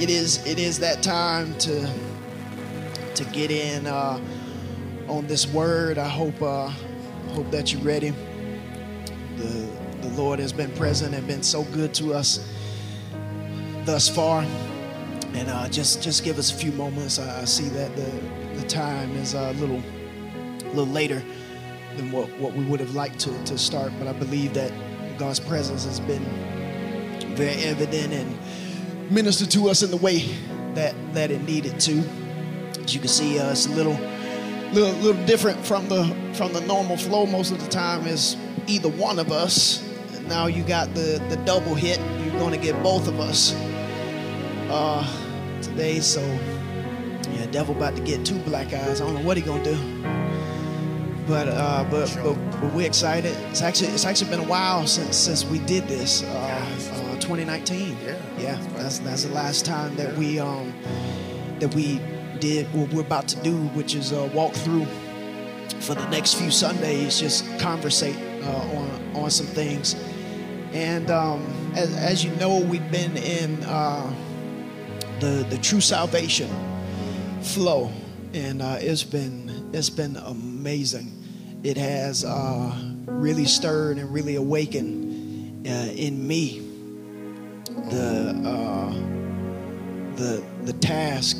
it is it is that time to to get in uh, on this word. I hope uh, hope that you're ready. The the Lord has been present and been so good to us thus far. And uh, just just give us a few moments. I, I see that the the time is a little a little later than what, what we would have liked to, to start, but I believe that God's presence has been very evident and ministered to us in the way that that it needed to. As you can see, uh, it's a little little little different from the from the normal flow. Most of the time is either one of us. Now you got the the double hit. You're going to get both of us uh, today. So yeah, devil about to get two black eyes. I don't know what he gonna do. But uh, but, but but we're excited. It's actually it's actually been a while since since we did this. Uh, 2019. Yeah. Yeah. That's that's the last time that we um that we did what we're about to do, which is uh, walk through for the next few Sundays, just conversate uh, on on some things. And um, as, as you know, we've been in uh, the the true salvation flow, and uh, it's been it's been amazing. It has uh, really stirred and really awakened uh, in me the uh, the the task.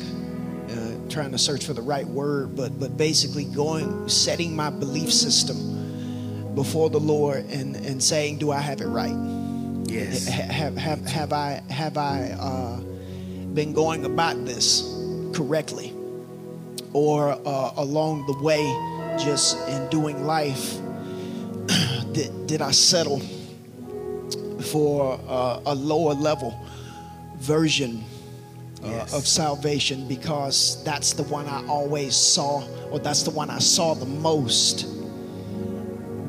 Uh, trying to search for the right word, but but basically going setting my belief system before the Lord and and saying, do I have it right? Yes. Ha- Have have have I have I uh, been going about this correctly, or uh, along the way, just in doing life, did did I settle for uh, a lower level version uh, Yes. of salvation because that's the one I always saw, or that's the one I saw the most.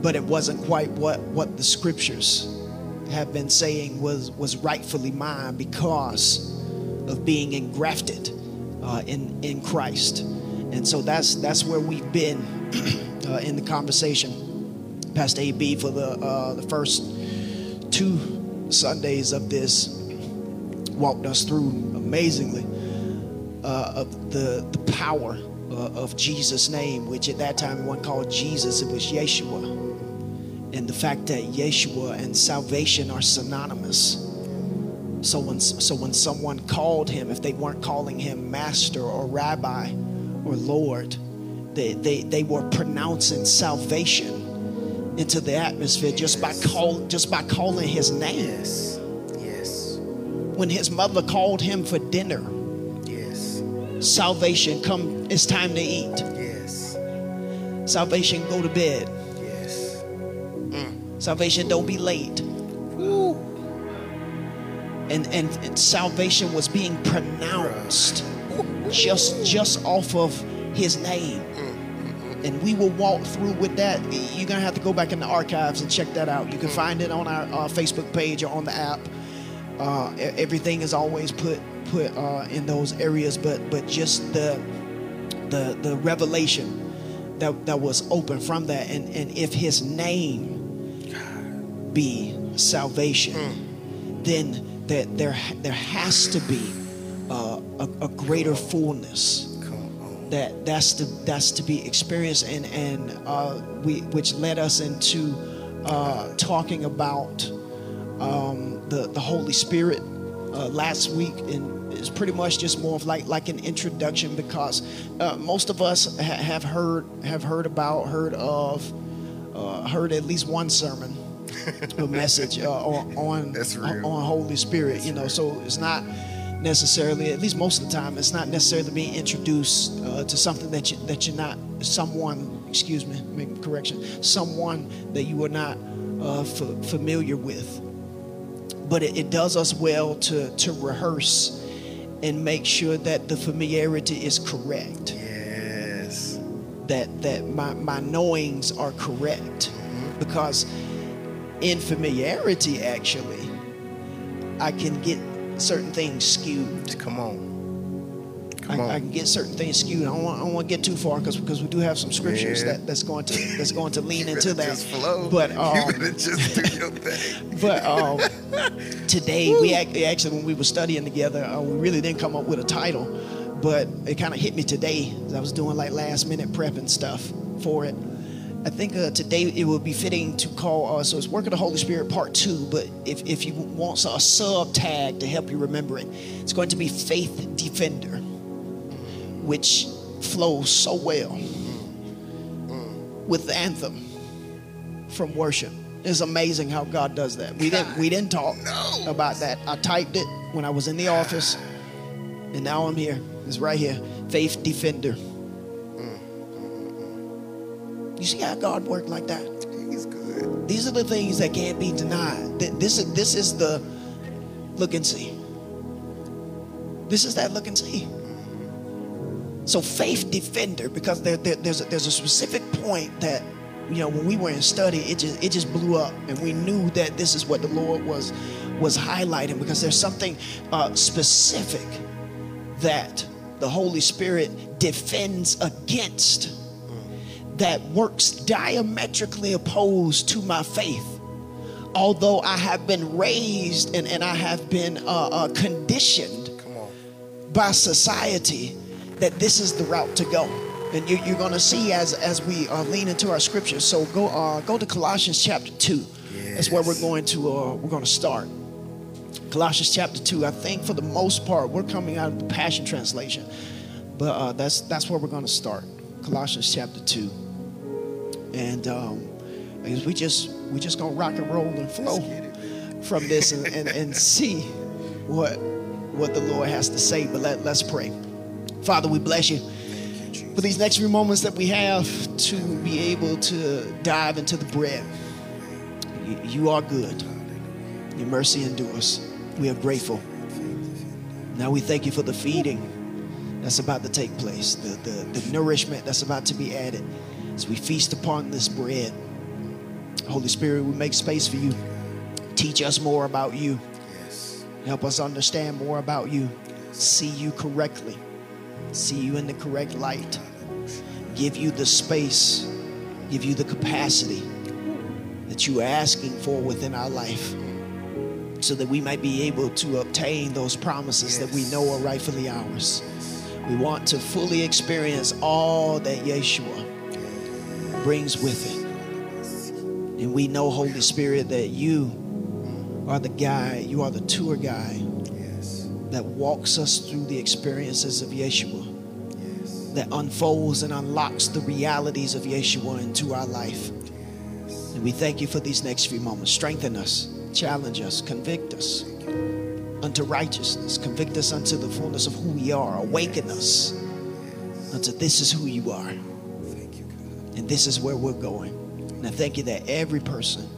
But it wasn't quite what, what the scriptures have been saying was, was rightfully mine because of being engrafted uh, in, in Christ. And so that's, that's where we've been uh, in the conversation. Pastor AB for the, uh, the first two Sundays of this walked us through amazingly uh, of the, the power uh, of Jesus' name, which at that time wasn't called Jesus, it was Yeshua. And the fact that Yeshua and salvation are synonymous. So when, so when someone called him, if they weren't calling him master or rabbi or Lord, they, they, they were pronouncing salvation into the atmosphere just by call, just by calling his name. Yes. Yes. When his mother called him for dinner, Yes. salvation come it's time to eat. Yes. Salvation go to bed. Yes. Mm. Salvation don't be late. And, and and salvation was being pronounced just just off of his name. And we will walk through with that. You're gonna have to go back in the archives and check that out. You can find it on our uh, Facebook page or on the app. Uh, everything is always put put uh, in those areas, but but just the the the revelation that that was open from that, and and if His name be salvation, then that there there has to be uh, a, a greater fullness. That that's to that's to be experienced and and uh, we which led us into uh, talking about um, the the Holy Spirit uh, last week. And it's pretty much just more of like like an introduction because uh, most of us ha- have heard have heard about heard of uh, heard at least one sermon a message uh, on on, on Holy Spirit you know. so it's not necessarily at least most of the time it's not necessarily being introduced uh, to something that you that you're not someone excuse me make correction someone that you are not uh, f- familiar with. But it, it does us well to to rehearse and make sure that the familiarity is correct. Yes. that that my, my knowings are correct. Because in familiarity actually i can get certain things skewed Come on. I, on. I can get certain things skewed. I don't want, I don't want to get too far because because we do have some scriptures Yeah. that, that's going to that's going to lean into that. Just flow. But um, better just do your thing. but um, today we ac- actually when we were studying together, uh, we really didn't come up with a title, but it kind of hit me today. as I was doing like last minute prep and stuff for it. I think uh, today it would be fitting to call uh, so it's Work of the Holy Spirit Part Two. But if if you want a sub tag to help you remember it, it's going to be Faith Defender, which flows so well with the anthem from worship. It's amazing how God does that. We didn't we didn't talk No. about that. I typed it when I was in the office, and now I'm here. It's right here. Faith Defender. You see how God worked like that? He's good. These are the things that can't be denied. Th- This is this is the look and see. This is that look and see. So faith defender, because there, there- there's a, there's a specific point that you know when we were in study, it just it just blew up, and we knew that this is what the Lord was was highlighting because there's something uh, specific that the Holy Spirit defends against that works diametrically opposed to my faith. Although I have been raised and, and I have been uh, uh, conditioned by society that this is the route to go. And you, you're going to see as as we uh, lean into our scriptures. So go uh, go to Colossians chapter two. That's where we're going to uh, we're going to start. Colossians chapter two. I think for the most part we're coming out of the Passion Translation, but uh, that's that's where we're going to start. Colossians chapter two, and um, we just we just gonna rock and roll and flow from this and, and, and see what what the Lord has to say. But let, let's pray. Father, we bless you for these next few moments that we have to be able to dive into the bread. You, you are good. Your mercy endures. We are grateful. Now we thank you for the feeding that's about to take place, the, the, the nourishment that's about to be added as we feast upon this bread. Holy Spirit, we make space for you. Teach us more about you. Yes. Help us understand more about you. See you correctly. See you in the correct light. Give you the space, give you the capacity that you are asking for within our life so that we might be able to obtain those promises that we know are rightfully ours. We want to fully experience all that Yeshua brings with it. And we know, Holy Spirit, that you are the guide, you are the tour guide Yes. that walks us through the experiences of Yeshua, Yes. that unfolds and unlocks the realities of Yeshua into our life. And we thank you for these next few moments. Strengthen us, challenge us, convict us unto righteousness, convict us unto the fullness of who we are, awaken us unto this is who you are, Thank you, God. And this is where we're going. And I thank you that every person,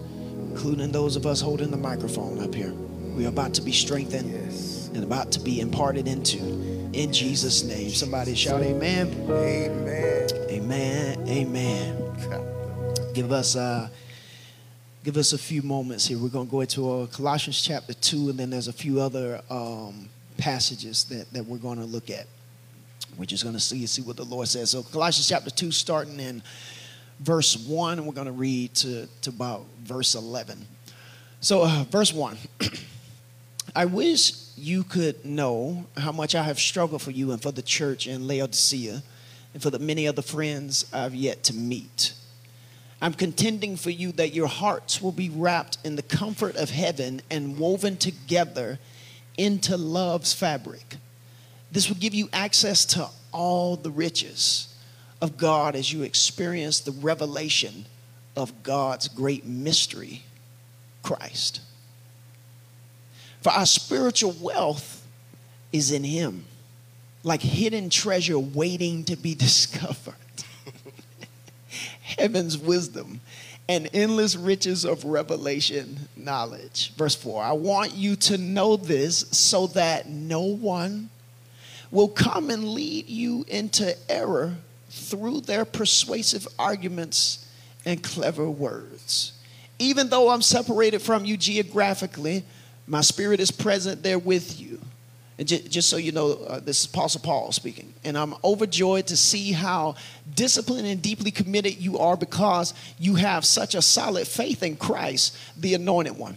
including those of us holding the microphone up here, we are about to be strengthened Yes. and about to be imparted into. In Jesus' name. Somebody shout amen. Amen. Amen. Amen. Give us uh give us a few moments here. We're gonna go into uh, Colossians chapter two, and then there's a few other um, passages that, that we're gonna look at. We're just gonna see see what the Lord says. So Colossians chapter two, starting in verse one, and we're gonna read to, to about verse eleven. So uh, verse one. I wish you could know how much I have struggled for you and for the church in Laodicea and for the many other friends I've yet to meet. I'm contending for you that your hearts will be wrapped in the comfort of heaven and woven together into love's fabric. This will give you access to all the riches of God as you experience the revelation of God's great mystery, Christ. For our spiritual wealth is in Him, like hidden treasure waiting to be discovered. Heaven's wisdom and endless riches of revelation knowledge. Verse 4 I want you to know this so that no one will come and lead you into error through their persuasive arguments and clever words. Even though I'm separated from you geographically, my spirit is present there with you. And ju- just so you know, uh, this is Apostle Paul speaking. And I'm overjoyed to see how disciplined and deeply committed you are because you have such a solid faith in Christ, the anointed one.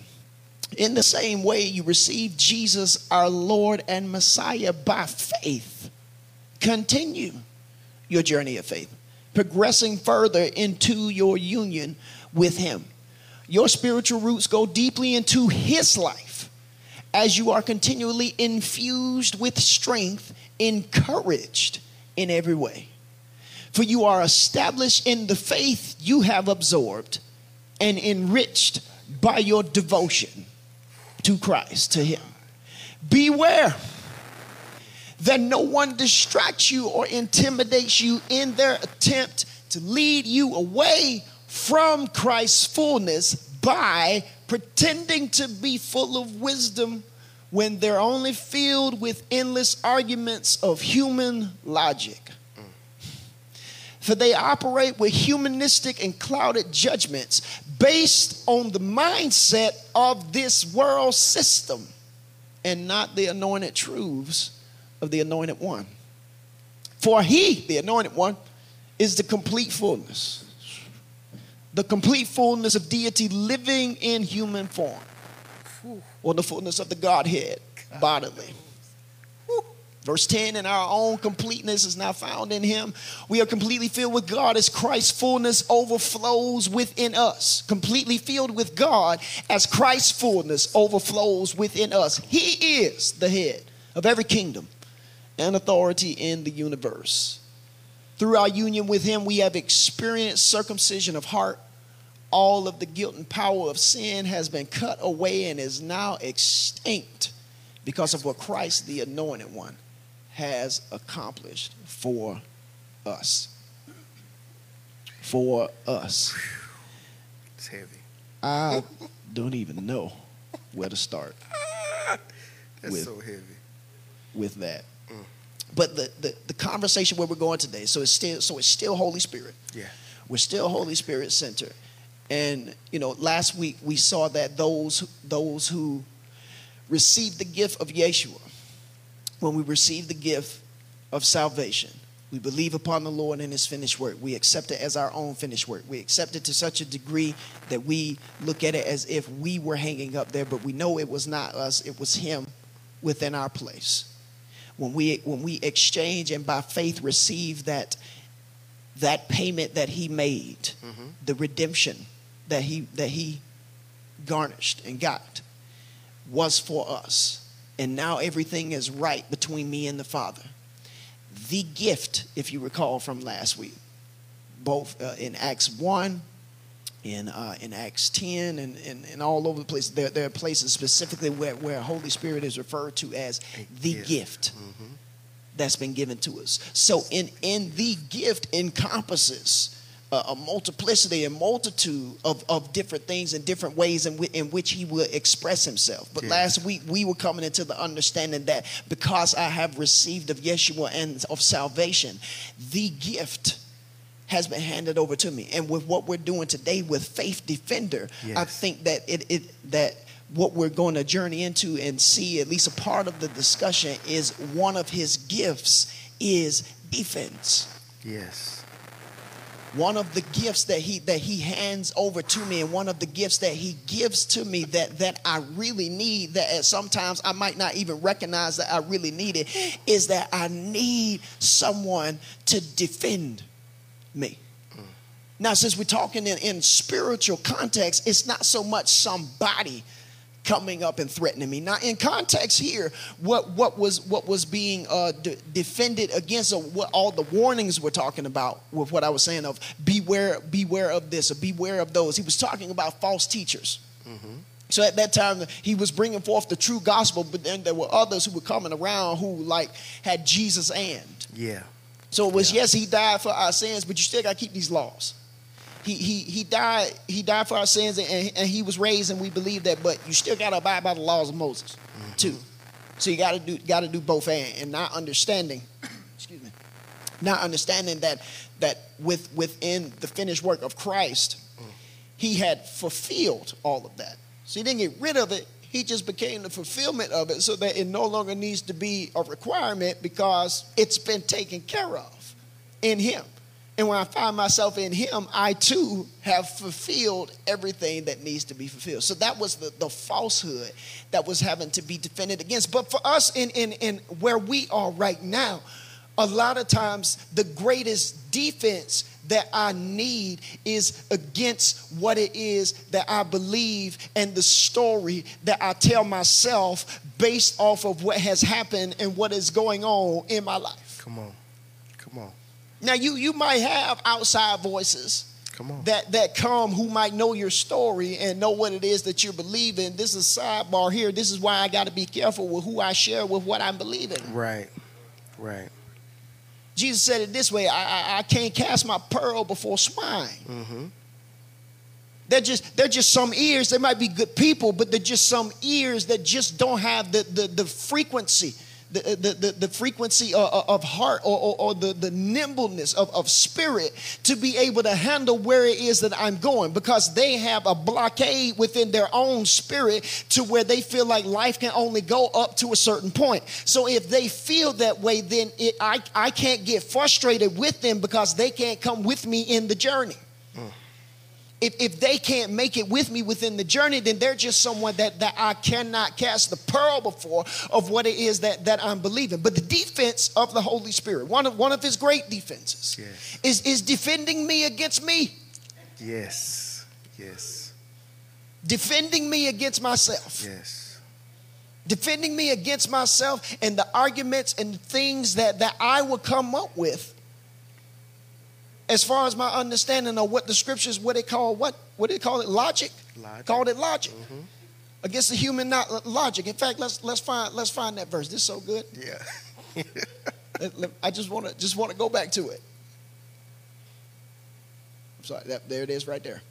In the same way, you received Jesus, our Lord and Messiah, by faith. Continue your journey of faith, progressing further into your union with Him. Your spiritual roots go deeply into His life as you are continually infused with strength, encouraged in every way. For you are established in the faith you have absorbed and enriched by your devotion to Christ, to Him. Beware that no one distracts you or intimidates you in their attempt to lead you away from Christ's fullness by pretending to be full of wisdom when they're only filled with endless arguments of human logic. For they operate with humanistic and clouded judgments based on the mindset of this world system and not the anointed truths of the anointed one. For he, the anointed one, is the complete fullness, the complete fullness of deity living in human form, or the fullness of the Godhead bodily. Verse 10, and our own completeness is now found in him. We are completely filled with God as Christ's fullness overflows within us. Completely filled with God as Christ's fullness overflows within us. He is the head of every kingdom and authority in the universe. Through our union with him, we have experienced circumcision of heart. All of the guilt and power of sin has been cut away and is now extinct because of what Christ, the anointed one, has accomplished for us. For us. It's heavy. I don't even know where to start That's With- so heavy. with that. Mm. But the, the, the conversation where we're going today, so it's still so it's still Holy Spirit. Yeah. We're still Holy Spirit center. And you know, last week we saw that those those who received the gift of Yeshua, when we receive the gift of salvation, we believe upon the Lord and his finished work. We accept it as our own finished work. We accept it to such a degree that we look at it as if we were hanging up there, but we know it was not us, it was him within our place. When we when we exchange and by faith receive that that payment that he made, mm-hmm. the redemption that he that he garnished and got was for us. And now everything is right between me and the Father. The gift, if you recall from last week, both uh, in Acts 1, in, uh, in Acts 10, and, and, and all over the place, there, there are places specifically where, where Holy Spirit is referred to as the gift. gift that's been given to us. So in in the gift encompasses a, multiplicity and multitude of, of different things and different ways in, whi- in which he will express himself. But Yes. last week we were coming into the understanding that because I have received of Yeshua and of salvation, the gift has been handed over to me. And with what we're doing today with Faith Defender, I think that it, it that what we're going to journey into and see at least a part of the discussion is one of his gifts is defense Yes. One of the gifts that he that he hands over to me and one of the gifts that he gives to me that that I really need that sometimes I might not even recognize that I really need it is that I need someone to defend me. Now, since we're talking in, in spiritual context, it's not so much somebody coming up and threatening me. Now, in context here, what what was what was being uh, de- defended against, or what all the warnings we're talking about with what I was saying of beware, beware of this, or beware of those. He was talking about false teachers. So at that time, he was bringing forth the true gospel, but then there were others who were coming around who like had Jesus and. Yeah. So it was Yeah. yes, he died for our sins, but you still got to keep these laws. He, he, he died he died for our sins and, and he was raised and we believe that, but you still got to abide by the laws of Moses mm-hmm. too. So you got to do got to do both and, and not understanding, excuse me, not understanding that that with within the finished work of Christ, mm. he had fulfilled all of that. So he didn't get rid of it. He just became the fulfillment of it so that it no longer needs to be a requirement because it's been taken care of in Him. And when I find myself in Him, I too have fulfilled everything that needs to be fulfilled. So that was the, the falsehood that was having to be defended against. But for us, in, in, in where we are right now, a lot of times the greatest defense that I need is against what it is that I believe and the story that I tell myself based off of what has happened and what is going on in my life. Come on. Now you you might have outside voices Come on. that that come who might know your story and know what it is that you're believing. This is a sidebar here. This is why I got to be careful with who I share with what I'm believing. Right. Right. Jesus said it this way: I, I, I can't cast my pearl before swine. Mm-hmm. They're just they're just some ears. They might be good people, but they're just some ears that just don't have the the, the frequency. The, uh, the, the, the frequency of, of heart or, or, or, the, the nimbleness of, of spirit to be able to handle where it is that I'm going because they have a blockade within their own spirit to where they feel like life can only go up to a certain point. So if they feel that way, then it, I, I can't get frustrated with them because they can't come with me in the journey if, if they can't make it with me within the journey, then they're just someone that, that I cannot cast the pearl before of what it is that, that I'm believing. But the defense of the Holy Spirit, one of, one of his great defenses, Yes. is, is defending me against me, Yes. Yes. defending me against myself. Yes. defending me against myself and the arguments and things that, that I would come up with as far as my understanding of what the scriptures what they call what what they call it? Logic, Logic. called it logic. Mm-hmm. against the human not logic. In fact let's let's find let's find that verse. This is so good. Yeah. I just want to just want to go back to it. I'm sorry that, there it is right there.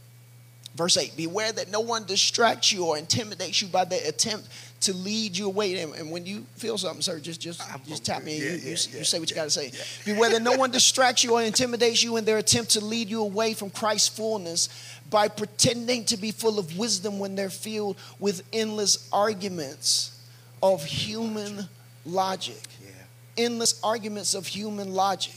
Verse 8 Beware that no one distracts you or intimidates you by their attempt to lead you away. And, and when you feel something, sir, just just, I'm- just tap me yeah, you, yeah, you, you say what you yeah, got to say. Beware that no one distracts you or intimidates you in their attempt to lead you away from Christ's fullness by pretending to be full of wisdom when they're filled with endless arguments of human logic. Yeah. Endless arguments of human logic.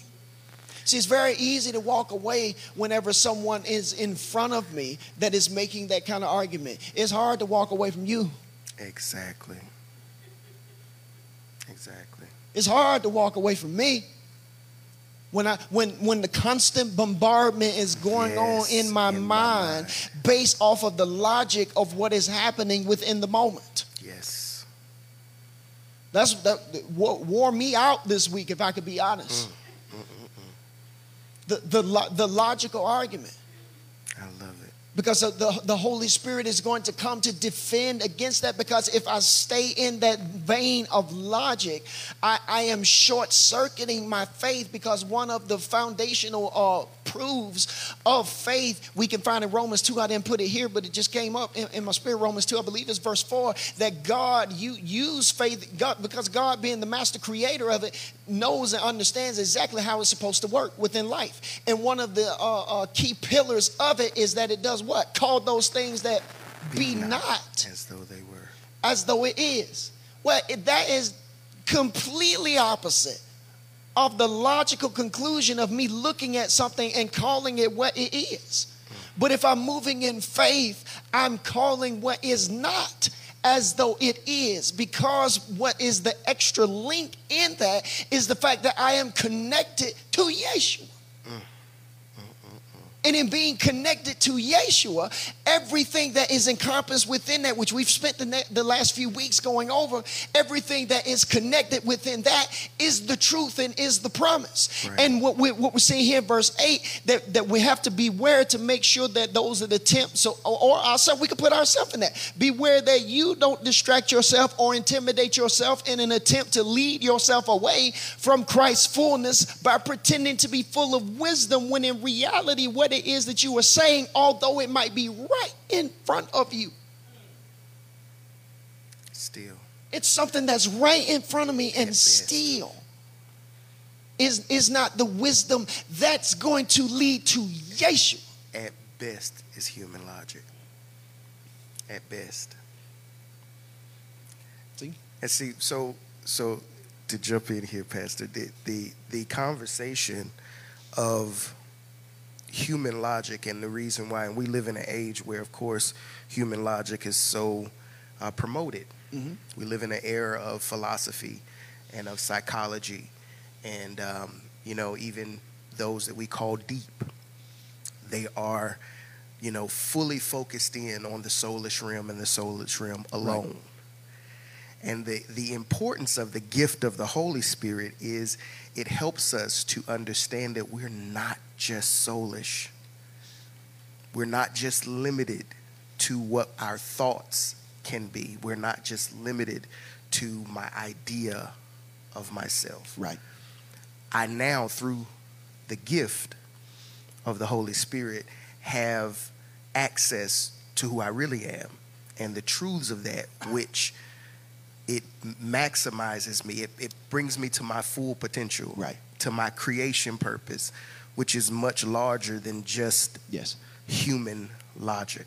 See, it's very easy to walk away whenever someone is in front of me that is making that kind of argument. It's hard to walk away from you. Exactly. Exactly. It's hard to walk away from me. When I when when the constant bombardment is going on in my in my mind mind. based off of the logic of what is happening within the moment. Yes. That's that wo- wore me out this week if I could be honest. Mm, mm, mm, the the the logical argument. I love it. Because the, the Holy Spirit is going to come to defend against that. Because if I stay in that vein of logic, I, I am short circuiting my faith. Because one of the foundational uh, proofs of faith we can find in Romans 2, I didn't put it here, but it just came up in, in my spirit. Romans 2, I believe it's verse 4, that God, you use faith, God, because God being the master creator of it, knows and understands exactly how it's supposed to work within life. And one of the uh, uh, key pillars of it is that it does what? Called those things that be, not as though they were. as though it is. Well, it, that is completely opposite of the logical conclusion of me looking at something and calling it what it is. Mm. But if I'm moving in faith, I'm calling what is not as though it is because what is the extra link in that is the fact that I am connected to Yeshua. Mm. And in being connected to Yeshua, everything that is encompassed within that, which we've spent the, ne- the last few weeks going over, everything that is connected within that is the truth and is the promise. Right. And what, we, what we're seeing here in verse 8, that, that we have to beware to make sure that those that attempt, so, or, or ourselves, we can put ourselves in that. Beware that you don't distract yourself or intimidate yourself in an attempt to lead yourself away from Christ's fullness by pretending to be full of wisdom when in reality, what it is that you are saying, although it might be right in front of you, Still. it's something that's right in front of me and best. still is, is not the wisdom that's going to lead to Yeshua. At best is human logic. At best. See? And see, so so to jump in here, Pastor, the the, the conversation of human logic and the reason why, and we live in an age where, of course, human logic is so uh, promoted. Mm-hmm. We live in an era of philosophy and of psychology, and um, you know, even those that we call deep, they are, you know, fully focused in on the soulish realm and the soulish realm alone. And the, the importance of the gift of the Holy Spirit is it helps us to understand that we're not just soulish. We're not just limited to what our thoughts can be. We're not just limited to my idea of myself. Right. I now, through the gift of the Holy Spirit, have access to who I really am and the truths of that, which it maximizes me. It, it brings me to my full potential, Right. to my creation purpose, which is much larger than just Yes. human logic.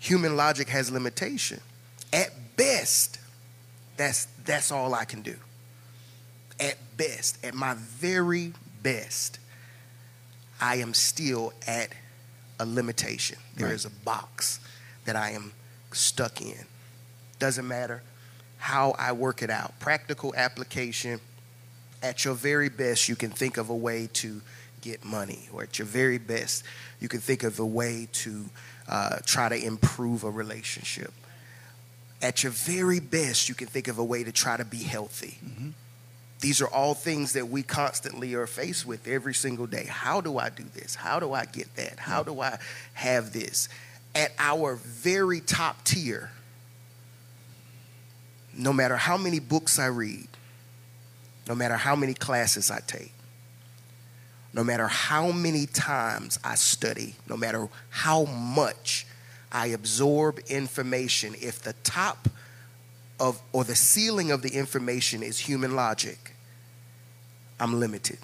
Human logic has limitation. At best, that's that's all I can do. At best, at my very best, I am still at a limitation. There Right. is a box that I am stuck in. Doesn't matter how I work it out. Practical application, at your very best, you can think of a way to get money, or at your very best, you can think of a way to uh, try to improve a relationship. At your very best, you can think of a way to try to be healthy. These are all things that we constantly are faced with every single day. How do I do this? How do I get that? How do I have this? At our very top tier, no matter how many books I read, no matter how many classes I take, no matter how many times I study, no matter how much I absorb information, if the top of or the ceiling of the information is human logic, I'm limited.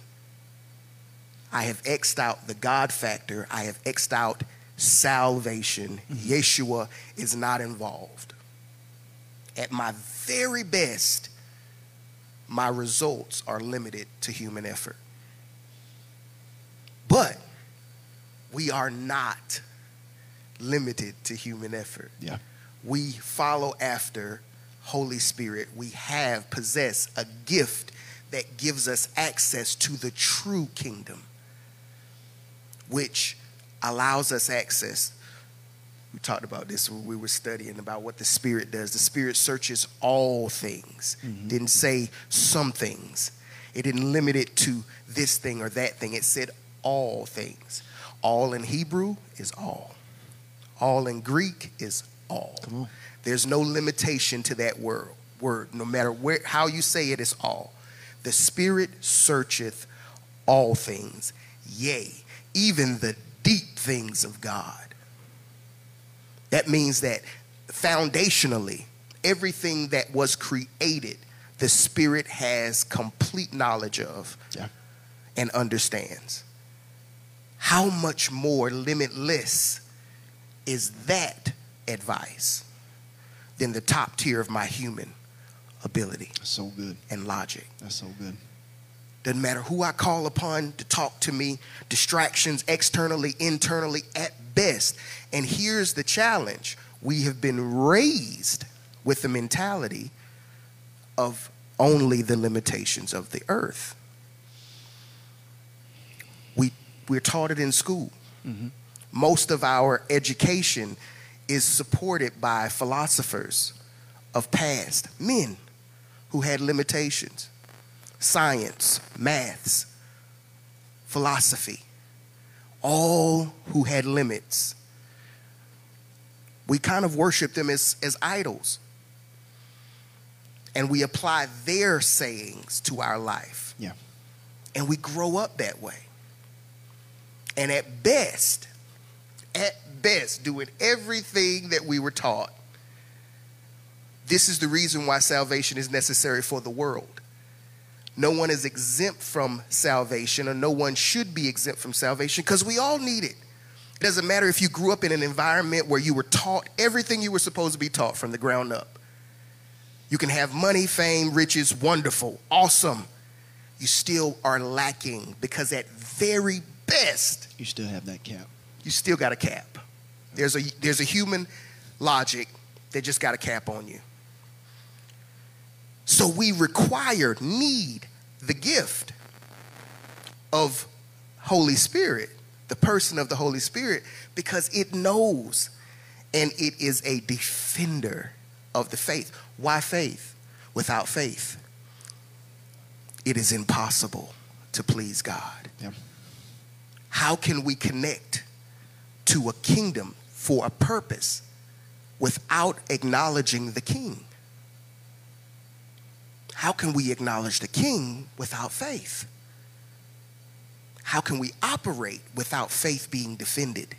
I have X'd out the God factor, I have X'd out salvation. Mm-hmm. Yeshua is not involved. At my very best, my results are limited to human effort. But we are not limited to human effort. Yeah. We follow after Holy Spirit. We have possess a gift that gives us access to the true kingdom, which allows us access. We talked about this when we were studying about what the Spirit does. The Spirit searches all things, mm-hmm. didn't say some things. It didn't limit it to this thing or that thing. It said all things. All in Hebrew is all. All in Greek is all. There's no limitation to that word. Word, no matter where how you say it, it, is all. The Spirit searcheth all things, yea, even the deep things of God. That means that foundationally, everything that was created, the Spirit has complete knowledge of Yeah. and understands. How much more limitless is that advice than the top tier of my human ability That's so good. and logic? That's so good. Doesn't matter who I call upon to talk to me, distractions externally, internally, at best. And here's the challenge we have been raised with the mentality of only the limitations of the earth. We, we're taught it in school. Mm-hmm. Most of our education is supported by philosophers of past, men who had limitations science, maths, philosophy, all who had limits. We kind of worship them as, as idols. And we apply their sayings to our life. Yeah. And we grow up that way. And at best, at best, doing everything that we were taught, this is the reason why salvation is necessary for the world. No one is exempt from salvation, or no one should be exempt from salvation because we all need it. It doesn't matter if you grew up in an environment where you were taught everything you were supposed to be taught from the ground up. You can have money, fame, riches, wonderful, awesome. You still are lacking because at very best, You still have that cap. you still got a cap. There's a there's a human logic that just got a cap on you. So we require, need the gift of Holy Spirit, the person of the Holy Spirit, because it knows and it is a defender of the faith. Why faith? Without faith, it is impossible to please God. Yeah. How can we connect to a kingdom for a purpose without acknowledging the king? How can we acknowledge the king without faith? How can we operate without faith being defended?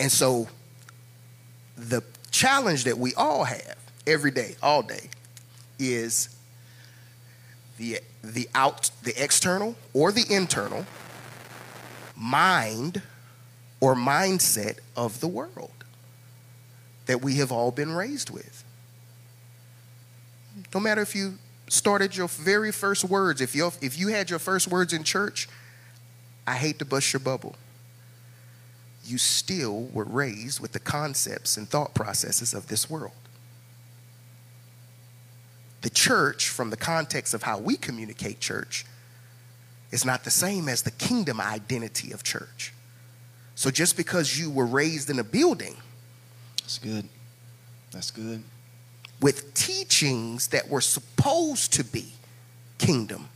And so, the challenge that we all have every day, all day, is the, the out, the external or the internal mind or mindset of the world that we have all been raised with. No matter if you started your very first words, if you if you had your first words in church, I hate to bust your bubble. You still were raised with the concepts and thought processes of this world. The church, from the context of how we communicate church, is not the same as the kingdom identity of church. So just because you were raised in a building That's good. That's good. With teachings that were supposed to be kingdom,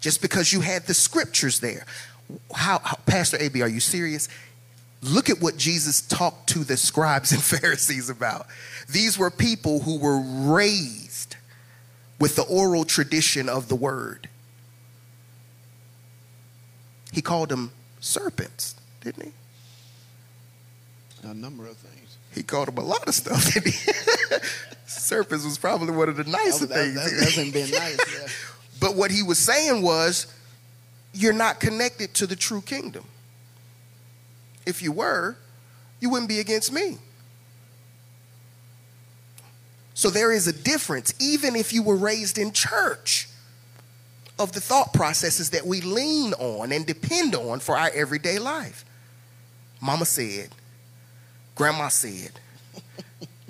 just because you had the scriptures there, how, how Pastor AB, are you serious? Look at what Jesus talked to the scribes and Pharisees about. These were people who were raised with the oral tradition of the word. He called them serpents, didn't he? A number of things. He called him a lot of stuff. Serpents was probably one of the nicer That, that, things. that hasn't been nice. Yeah. But what he was saying was, you're not connected to the true kingdom. If you were, you wouldn't be against me. So there is a difference, even if you were raised in church, of the thought processes that we lean on and depend on for our everyday life. Mama said, Grandma said,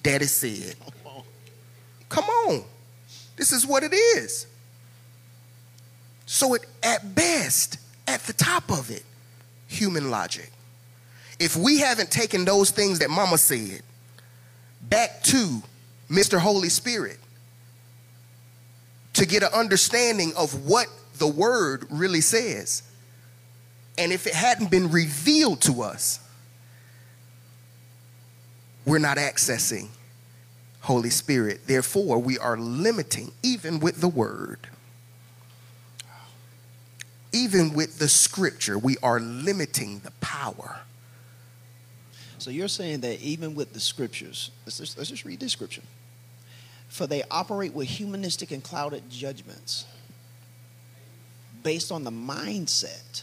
Daddy said. Come on. This is what it is. So, it, at best, at the top of it, human logic. If we haven't taken those things that Mama said back to Mr. Holy Spirit to get an understanding of what the word really says, and if it hadn't been revealed to us, we're not accessing Holy Spirit. Therefore, we are limiting, even with the word, even with the scripture, we are limiting the power. So you're saying that even with the scriptures, let's just, let's just read this scripture. For they operate with humanistic and clouded judgments based on the mindset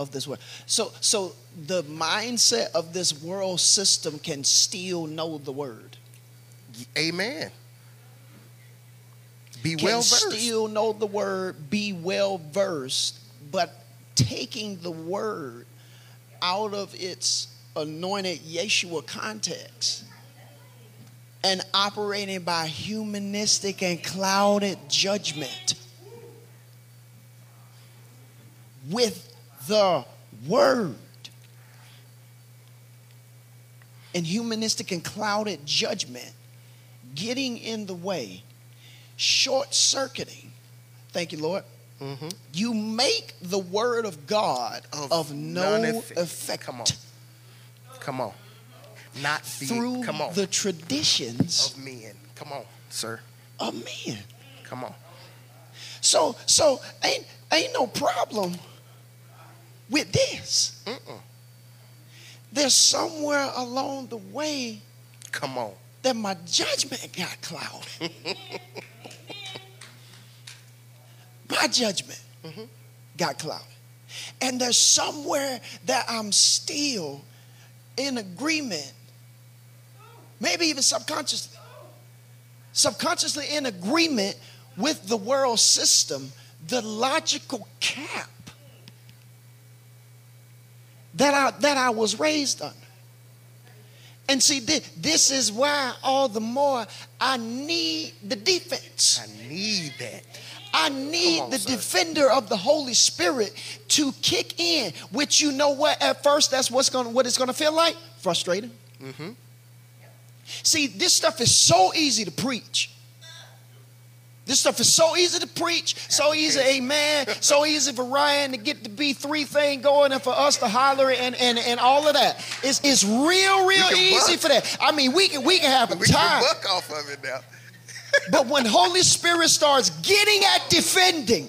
of this world. So, so the mindset of this world system can still know the word. Amen. Be well versed. still know the word, be well versed, but taking the word out of its anointed Yeshua context and operating by humanistic and clouded judgment with the word. And humanistic and clouded judgment getting in the way, short circuiting. Thank you, Lord. Mhm. You make the word of God Of of, no effect. effect Come on. Come on. Not through come on. the traditions of men. Come on, sir. of men. Come on. So, so ain't ain't no problem with this. Mm-mm. There's somewhere along the way Come on. that my judgment got clouded. my judgment got clouded. And there's somewhere that I'm still in agreement maybe even subconsciously, subconsciously in agreement with the world system, the logical cap that I, that I was raised under. And see, this is why all the more I need the defense. I need that. I need on, the defender of the Holy Spirit to kick in, which you know what? At first, that's what's going what it's going to feel like. Frustrating. Mm-hmm. See, this stuff is so easy to preach. This stuff is so easy to preach, so easy, amen, so easy for Ryan to get the B3 thing going and for us to holler and, and, and all of that. It's, it's real, real easy buck. for that. I mean, we can, we can have a we time. We can buck off of it now. but when Holy Spirit starts getting at defending,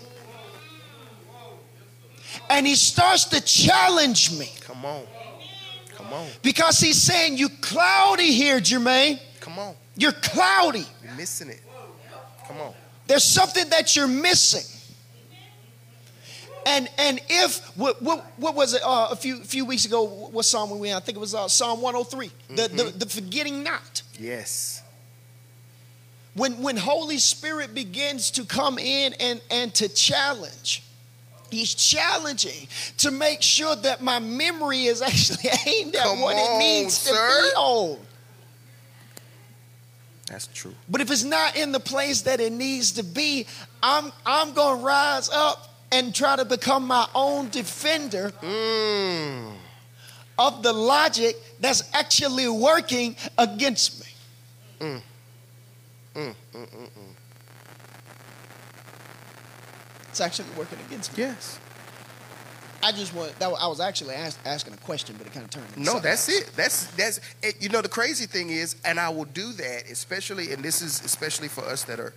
and he starts to challenge me. Come on. Come on. Because he's saying, You cloudy here, Jermaine. Come on. You're cloudy. You're missing it. Come on. There's something that you're missing. And and if what what, what was it uh, a few few weeks ago? What psalm we in? I think it was uh, Psalm 103. Mm-hmm. The, the mm-hmm. the forgetting not. Yes. When when Holy Spirit begins to come in and and to challenge, He's challenging to make sure that my memory is actually aimed at come what on, it needs sir. to be on. That's true. But if it's not in the place that it needs to be, I'm I'm going to rise up and try to become my own defender mm. of the logic that's actually working against me. Mm. Mm, mm, mm, mm. it's actually working against me. Yes. I just want that. I was actually ask, asking a question, but it kind of turned. No, that's else. it. That's that's it, you know the crazy thing is, and I will do that, especially, and this is especially for us that are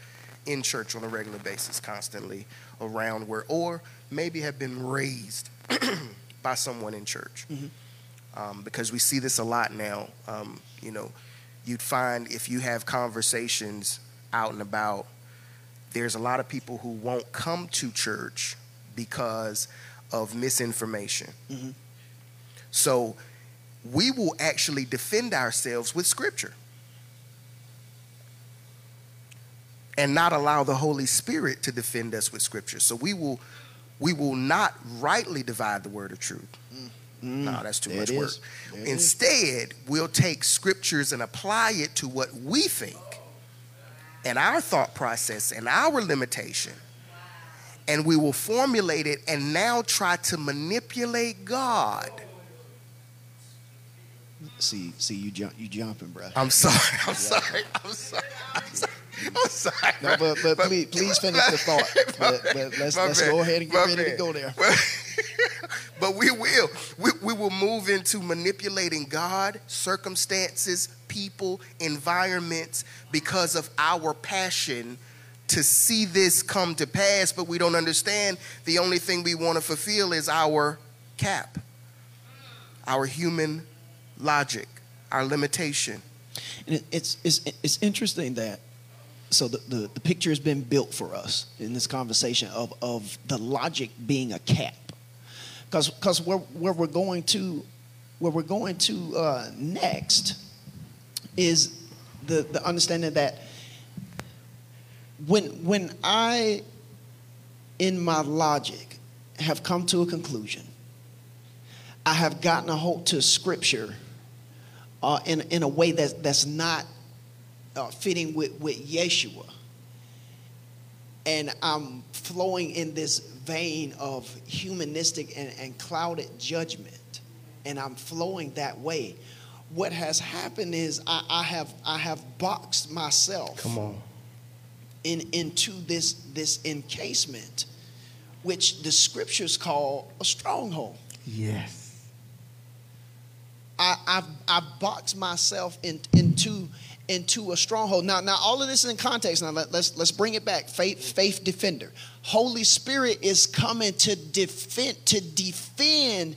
in church on a regular basis, constantly around where, or maybe have been raised by someone in church, mm-hmm. um, because we see this a lot now. Um, you know, you'd find if you have conversations out and about, there's a lot of people who won't come to church because of misinformation. Mm-hmm. So we will actually defend ourselves with scripture and not allow the Holy Spirit to defend us with scripture. So we will we will not rightly divide the word of truth. Mm. No, that's too much work. Instead, we'll take scriptures and apply it to what we think and our thought process and our limitation and we will formulate it and now try to manipulate God. See, see, you jump, you jumping, bro. I'm sorry. I'm yeah. sorry. I'm sorry. I'm sorry. I'm sorry. No, but, but, but please, please finish the thought. But, but let's, let's go ahead and get ready man. to go there. but we will. We, we will move into manipulating God, circumstances, people, environments because of our passion to see this come to pass, but we don't understand the only thing we want to fulfill is our cap, our human logic, our limitation. And it's, it's, it's interesting that, so the, the, the picture has been built for us in this conversation of, of the logic being a cap. Because where, where we're going to, where we're going to uh, next is the, the understanding that when when I, in my logic, have come to a conclusion, I have gotten a hold to Scripture uh, in in a way that that's not uh, fitting with with Yeshua, and I'm flowing in this vein of humanistic and, and clouded judgment, and I'm flowing that way. What has happened is I, I have I have boxed myself. Come on in, into this, this encasement, which the scriptures call a stronghold. Yes. I, I've, I've boxed myself in, into, into a stronghold. Now, now all of this is in context. Now let, us let's, let's bring it back. Faith, faith defender. Holy Spirit is coming to defend to defend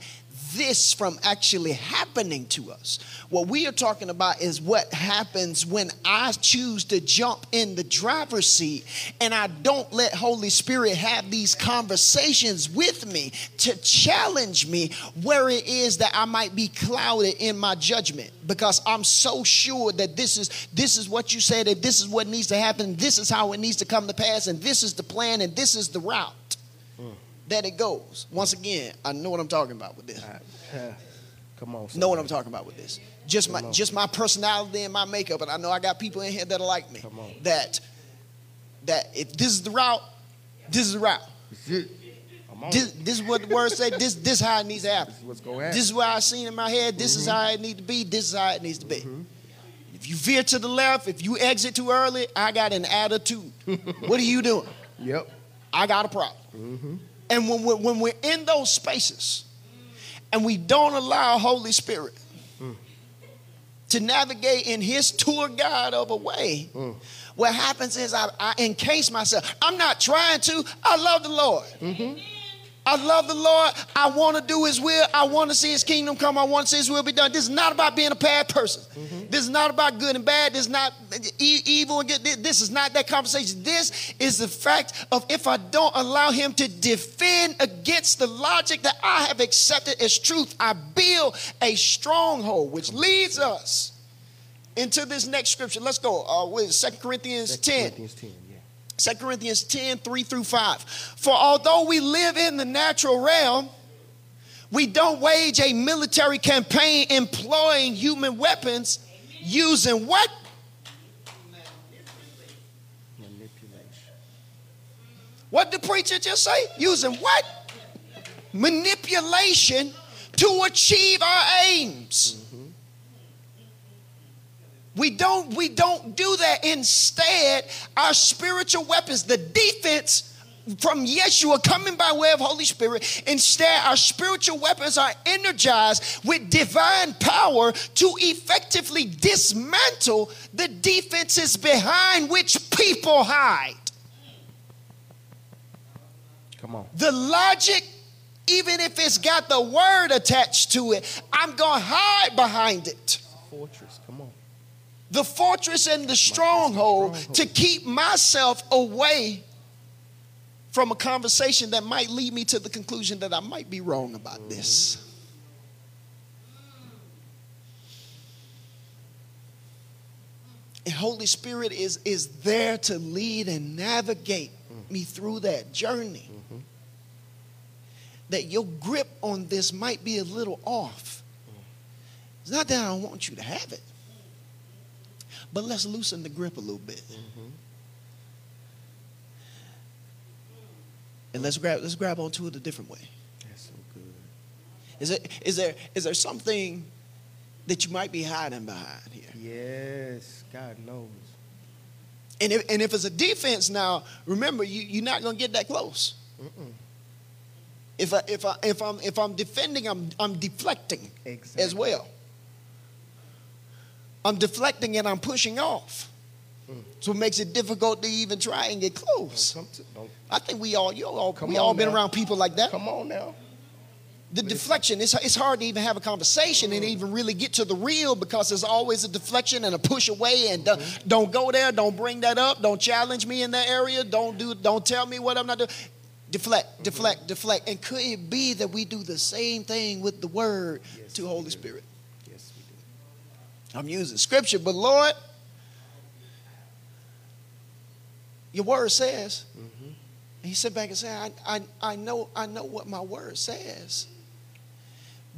this from actually happening to us. What we are talking about is what happens when I choose to jump in the driver's seat and I don't let Holy Spirit have these conversations with me to challenge me where it is that I might be clouded in my judgment. Because I'm so sure that this is this is what you said that this is what needs to happen, this is how it needs to come to pass and this is the plan and this is the route that it goes. Once again, I know what I'm talking about with this. Come on. Know what I'm talking about with this. Just my on. just my personality and my makeup, and I know I got people in here that are like me. Come on. That that if this is the route, this is the route. This, this is what the word said. This this how it needs to happen. This is what's going happen. This is what I seen in my head. This is Mm-hmm. how it need to be. This is how it needs to be. If you veer to the left, if you exit too early, I got an attitude. what are you doing? Yep. I got a problem. Mm-hmm. And when we're, when we're in those spaces and we don't allow Holy Spirit to navigate in His tour guide of a way, what happens is I, I encase myself. I'm not trying to. I love the Lord. I love the Lord. I want to do His will. I want to see His kingdom come. I want to see His will be done. This is not about being a bad person. This is not about good and bad. This is not e- evil and good. This is not that conversation. This is the fact of if I don't allow Him to defend against the logic that I have accepted as truth, I build a stronghold, which leads us into this next scripture. Let's go. Uh, with 2 Corinthians 10. Corinthians 10, yeah. 2 Corinthians 10, 3 through 5. For although we live in the natural realm, we don't wage a military campaign employing human weapons using what? Manipulation. What did the preacher just say? Using what? Manipulation to achieve our aims. We don't we don't do that. Instead, our spiritual weapons, the defense from Yeshua coming by way of Holy Spirit, instead our spiritual weapons are energized with divine power to effectively dismantle the defenses behind which people hide. Come on. The logic, even if it's got the word attached to it, I'm going to hide behind it. Fortress. The fortress and the stronghold to keep myself away from a conversation that might lead me to the conclusion that I might be wrong about mm-hmm. this. And Holy Spirit is, is there to lead and navigate mm. me through that journey. Mm-hmm. That your grip on this might be a little off. Mm. It's not that I don't want you to have it, but let's loosen the grip a little bit. Mm-hmm. And let's grab let's grab onto it a different way. That's so good. Is it is there is there something that you might be hiding behind here? Yes. God knows. And if, and if it's a defense now, remember you, you're not going to get that close. Mm-mm. If I, if I if I'm if I'm defending, I'm I'm deflecting Exactly. as well. I'm deflecting and I'm pushing off. Mm. So it makes it difficult to even try and get close. Don't to, don't, I think we all you all Come we all been now. around people like that. come on now. The deflection, it's, it's hard to even have a conversation and hmm. even really get to the real because there's always a deflection and a push away and don't, hmm. don't go there, don't bring that up, don't challenge me in that area, don't do, don't tell me what I'm not doing. Deflect, hmm. deflect, deflect. And could it be that we do the same thing with the word Yes, to Holy. Spirit? Yes, we do. I'm using scripture, but Lord, your word says. Mhm. He sit back and said, I, I, I know I know what my word says.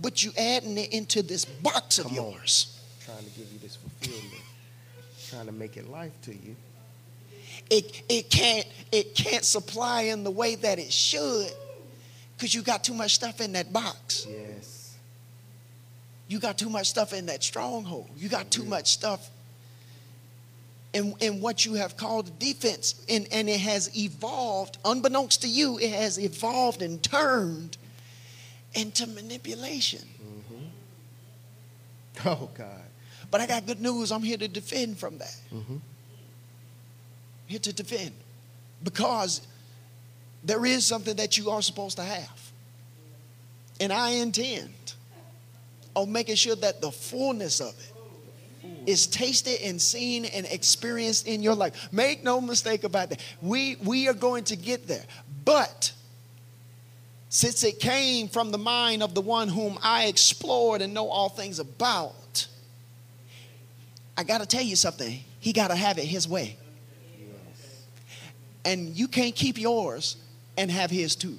But you adding it into this box of Come on. yours. Trying to give you this fulfillment. Trying to make it life to you. It, it can't it can't supply in the way that it should because you got too much stuff in that box. Yes. You got too much stuff in that stronghold. You got too much stuff in, in what you have called defense. And, and it has evolved, unbeknownst to you, it has evolved and turned into manipulation. Oh, God. But I got good news. I'm here to defend from that. Mm-hmm. Here to defend. Because there is something that you are supposed to have. And I intend of making sure that the fullness of it is tasted and seen and experienced in your life. Make no mistake about that. We we are going to get there. But since it came from the mind of the one whom I explored and know all things about, I got to tell you something. He got to have it his way. And you can't keep yours and have his too.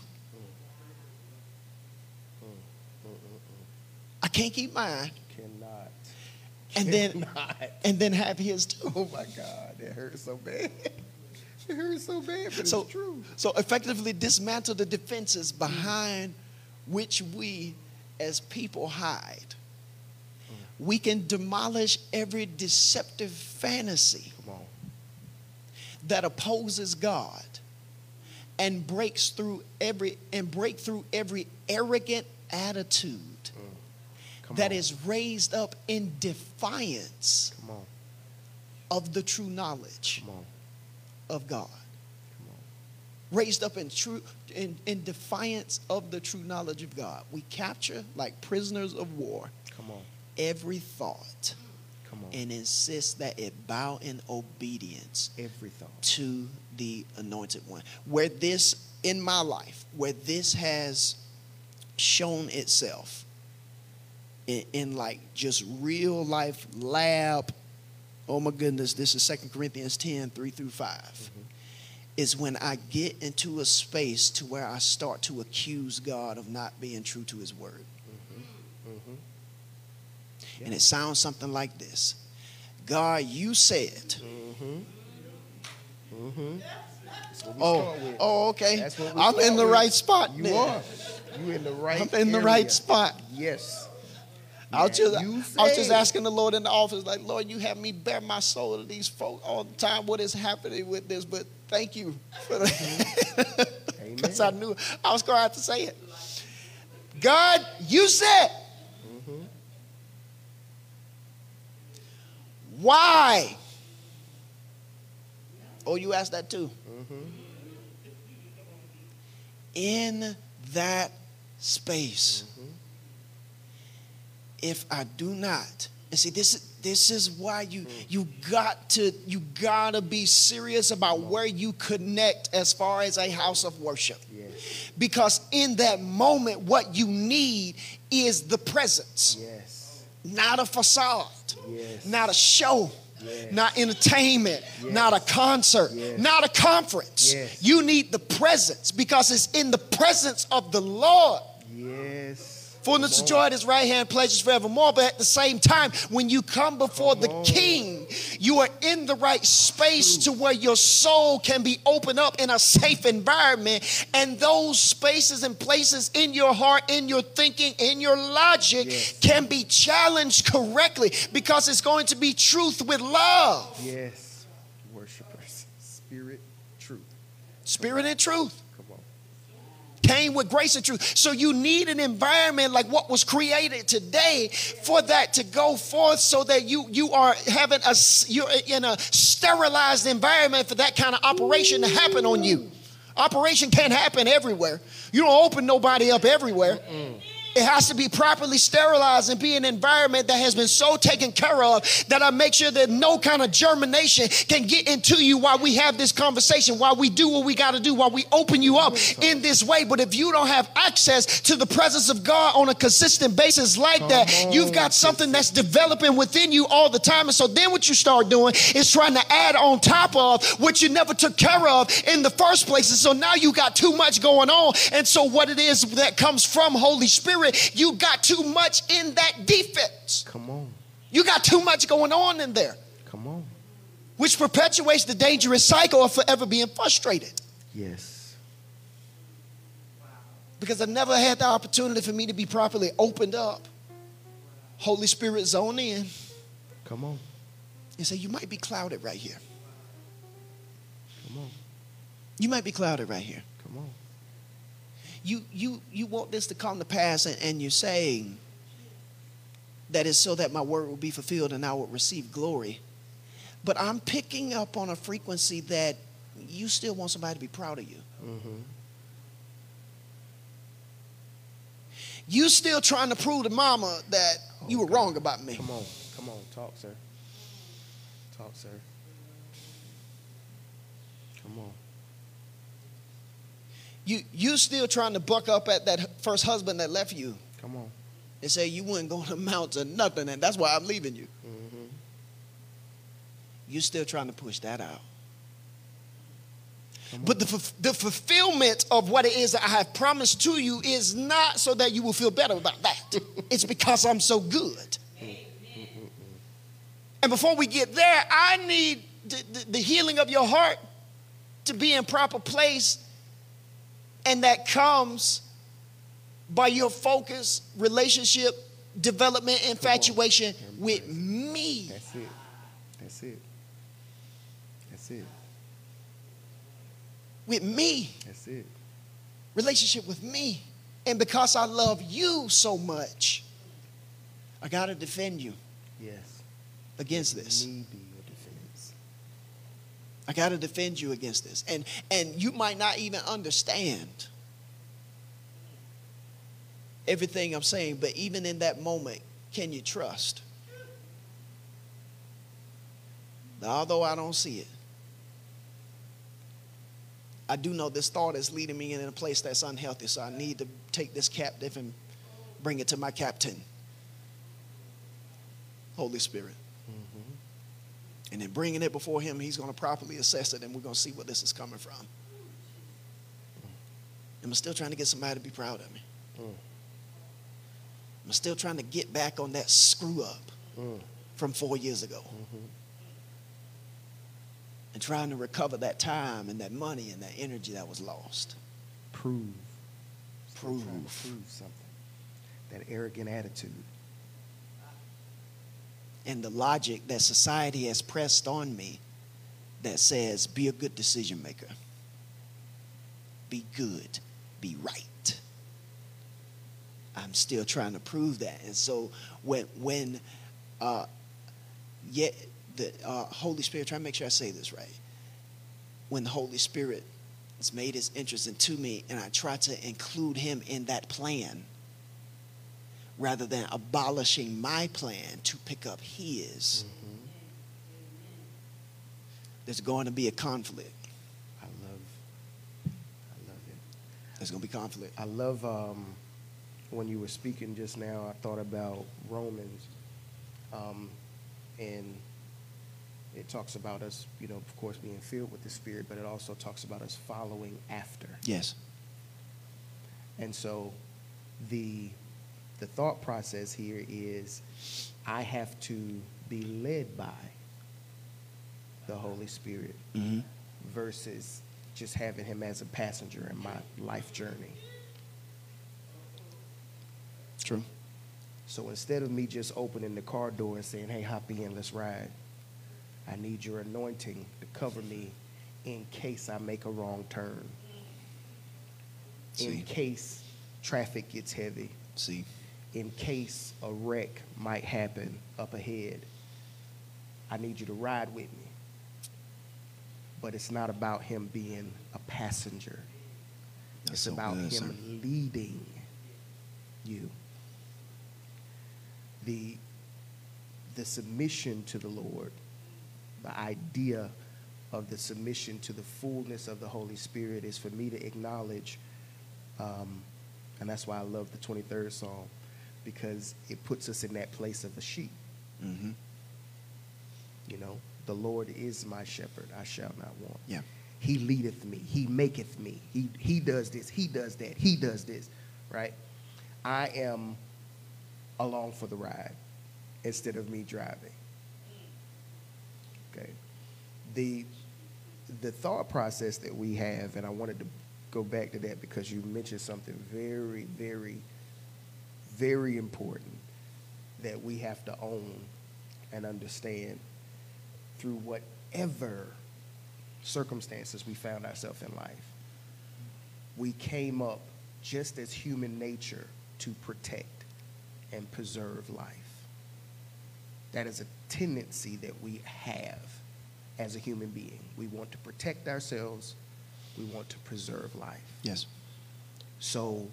Can't keep mine Cannot. and then Cannot. and then have his too. Oh my God, that hurts so bad. It hurts so bad, but So, it's true. so effectively dismantle the defenses behind which we as people hide. Mm. We can demolish every deceptive fantasy that opposes God and breaks through every and break through every arrogant attitude Come that on. is raised up in defiance Come on. of the true knowledge Come on. of God. Come on. raised up in true in, in defiance of the true knowledge of God. We capture like prisoners of war Come on. every thought Come on. and insist that it bow in obedience Every thought. to the anointed one. Where this in my life, where this has shown itself in, in like just real life lab. Oh my goodness, this is Second Corinthians 10, 3 through 5. Is when I get into a space to where I start to accuse God of not being true to his word. Mm-hmm. And it sounds something like this God, you said. Mm-hmm. Mm-hmm. That's what we Oh, oh, okay. That's what we I'm in the right spot. You then. are. You in the right. I'm in the right spot. Yes. I was just, I was just asking the Lord in the office, like, Lord, you have me bare my soul to these folks all the time. What is happening with this? But thank you for the because I knew I was going to have to say it. God, you said. Mm-hmm. Why? Oh, you asked that too. Mm-hmm. In that space, Mm-hmm. If I do not, and see, this is this is why you you got to you gotta be serious about where you connect as far as a house of worship. Yes. Because in that moment, what you need is the presence, Yes. not a facade, Yes. not a show, Yes. not entertainment, Yes. not a concert, Yes. not a conference. You need the presence because it's in the presence of the Lord. Fullness of joy at his right hand, pleasures forevermore. But at the same time, when you come before Come the on. king, you are in the right space to where your soul can be opened up in a safe environment. And those spaces and places in your heart, in your thinking, in your logic Yes. can be challenged correctly because it's going to be truth with love, Yes. Worshipers. Spirit. Truth. spirit and truth. Came with grace and truth. So you need an environment like what was created today for that to go forth so that you you are having a you're in a sterilized environment for that kind of operation to happen on you. Operation can't happen everywhere. You don't open nobody up everywhere. It has to be properly sterilized and be an environment that has been so taken care of that I make sure that no kind of germination can get into you while we have this conversation, while we do what we got to do, while we open you up in this way. But if you don't have access to the presence of God on a consistent basis like that, you've got something that's developing within you all the time. And so then what you start doing is trying to add on top of what you never took care of in the first place. And so now you got too much going on. And so what it is that comes from Holy Spirit, you got too much in that defense. Come on. You got too much going on in there, Come on. which perpetuates the dangerous cycle of forever being frustrated. Yes. Because I never had the opportunity for me to be properly opened up. Holy Spirit zone in Come on. and say, You might be clouded right here. Come on. You might be clouded right here. Come on. You you you want this to come to pass, and, and you're saying that is so that my word will be fulfilled and I will receive glory. But I'm picking up on a frequency that you still want somebody to be proud of you. Mm-hmm. You still trying to prove to mama that you were wrong about me. Come on, come on, talk, sir. Talk, sir. Come on. You you still trying to buck up at that first husband that left you Come on. and say you wouldn't go to amount to nothing and that's why I'm leaving you. Mm-hmm. You still trying to push that out. But the, the fulfillment of what it is that I have promised to you is not so that you will feel better about that. it's because I'm so good. And before we get there, I need the, the, the healing of your heart to be in proper place. And that comes by your focus, relationship, development, infatuation with me. That's it. That's it. That's it. With me. That's it. relationship with me. And because I love you so much, I got to defend you Yes. against this. Me be your defense. I got to defend you against this. And and you might not even understand everything I'm saying, but even in that moment, can you trust? Although I don't see it. I do know this thought is leading me in a place that's unhealthy, so I need to take this captive and bring it to my captain, Holy Spirit. And in bringing it before Him, He's going to properly assess it, and we're going to see where this is coming from. Am I still trying to get somebody to be proud of me? Mm. Am I still trying to get back on that screw up Mm. from four years ago? Mhm. And trying to recover that time and that money and that energy that was lost. Prove. Still trying to Prove. prove something. That arrogant attitude. And the logic that society has pressed on me that says be a good decision maker. Be good. Be right. I'm still trying to prove that. And so when when uh yet the uh, holy spirit try to make sure i say this right. When the holy spirit has made his interest into me and i try to include him in that plan rather than abolishing my plan to pick up his, there's going to be a conflict. I love. I love it. There's going to be conflict. I love um, when you were speaking just now. I thought about Romans, um, and it talks about us, you know, of course, being filled with the Spirit, but it also talks about us following after. Yes. And so, the the thought process here is, I have to be led by the Holy Spirit Mm-hmm. versus just having Him as a passenger in my life journey. True. So instead of me just opening the car door and saying, hey, hop in, let's ride, I need your anointing to cover me in case I make a wrong turn, See. in case traffic gets heavy, See. In case a wreck might happen up ahead. I need you to ride with me. But it's not about him being a passenger. That's it's so about good, him sir. leading you. The, the submission to the Lord, the idea of the submission to the fullness of the Holy Spirit is for me to acknowledge, um, and that's why I love the 23rd Psalm, because it puts us in that place of a sheep. Mm-hmm. You know, the Lord is my shepherd, I shall not want. Yeah. He leadeth me, he maketh me. He he does this, he does that, he does this, right? I am along for the ride instead of me driving. Okay. The the thought process that we have, and I wanted to go back to that because you mentioned something very, very, very important that we have to own and understand through whatever circumstances we found ourselves in life. We came up just as human nature to protect and preserve life. That is a tendency that we have as a human being. We want to protect ourselves, we want to preserve life. Yes. So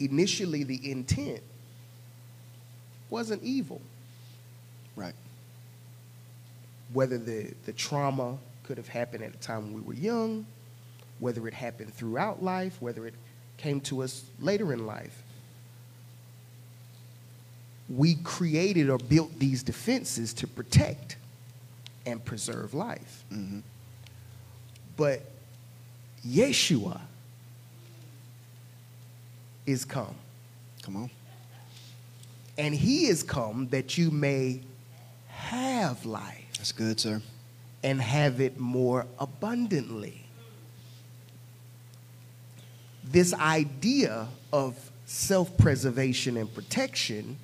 initially the intent wasn't evil. Right. Whether the, the trauma could have happened at a time when we were young, whether it happened throughout life, whether it came to us later in life. We created or built these defenses to protect and preserve life. hmm But Yeshua is come. Come on. And he is come that you may have life That's good, sir. and have it more abundantly. This idea of self preservation and protection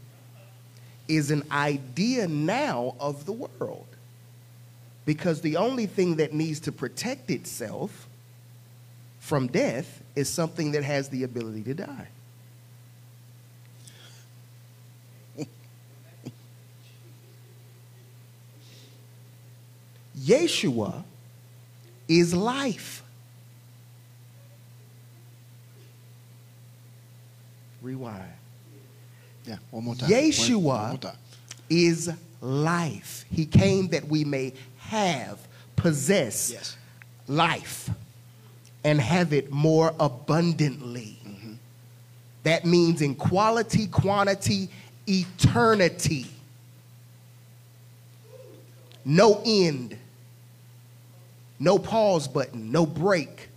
is an idea now of the world. Because the only thing that needs to protect itself from death is something that has the ability to die. Yeshua is life. Rewind. Yeah, one more time. Yeshua One, one time. is life. He came that we may have, possess Yes. life, and have it more abundantly. Mm-hmm. That means in quality, quantity, eternity. No end. No pause button, no break.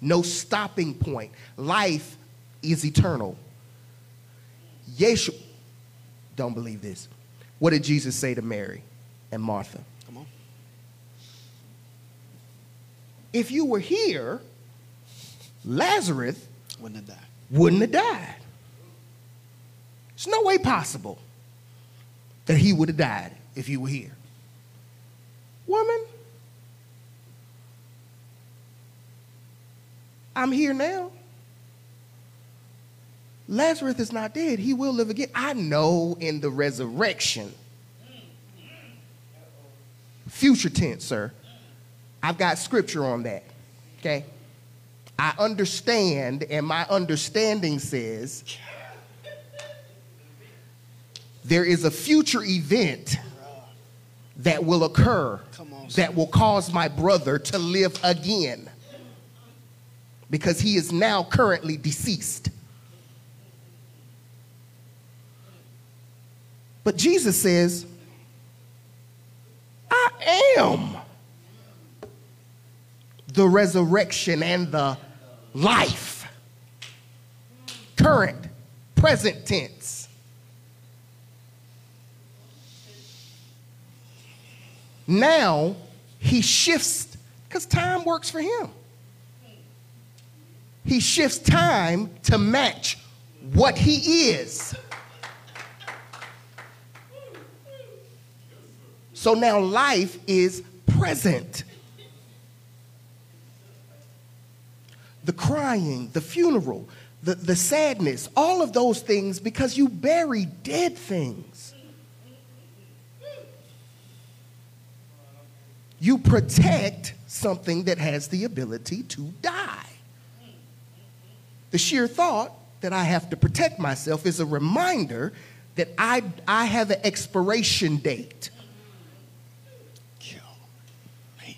No stopping point. Life is eternal. Yeshua, don't believe this. What did Jesus say to Mary and Martha? Come on. If you were here, Lazarus Wouldn't have died. wouldn't have died. There's no way possible that he would have died if you were here. Woman, I'm here now. Lazarus is not dead. He will live again. I know in the resurrection. Future tense, sir. I've got scripture on that. Okay? I understand, and my understanding says there is a future event that will occur on, that will cause my brother to live again because he is now currently deceased. But Jesus says, I am the resurrection and the life. Current, present tense. Now he shifts because time works for him. He shifts time to match what he is. So now life is present. The crying, the funeral, the, the sadness, all of those things because you bury dead things. You protect something that has the ability to die. The sheer thought that I have to protect myself is a reminder that I, I have an expiration date. Kill me.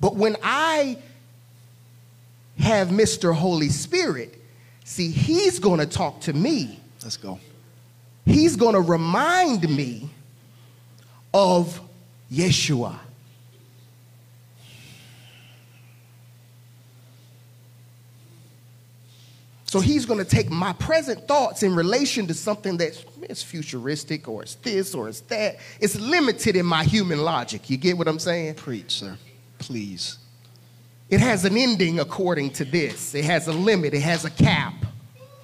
But when I have Mr. Holy Spirit, see, he's going to talk to me. Let's go. He's going to remind me of Yeshua. So he's going to take my present thoughts in relation to something that's it's futuristic or it's this or it's that. It's limited in my human logic. You get what I'm saying? Preach, sir. Please. It has an ending according to this. It has a limit. It has a cap.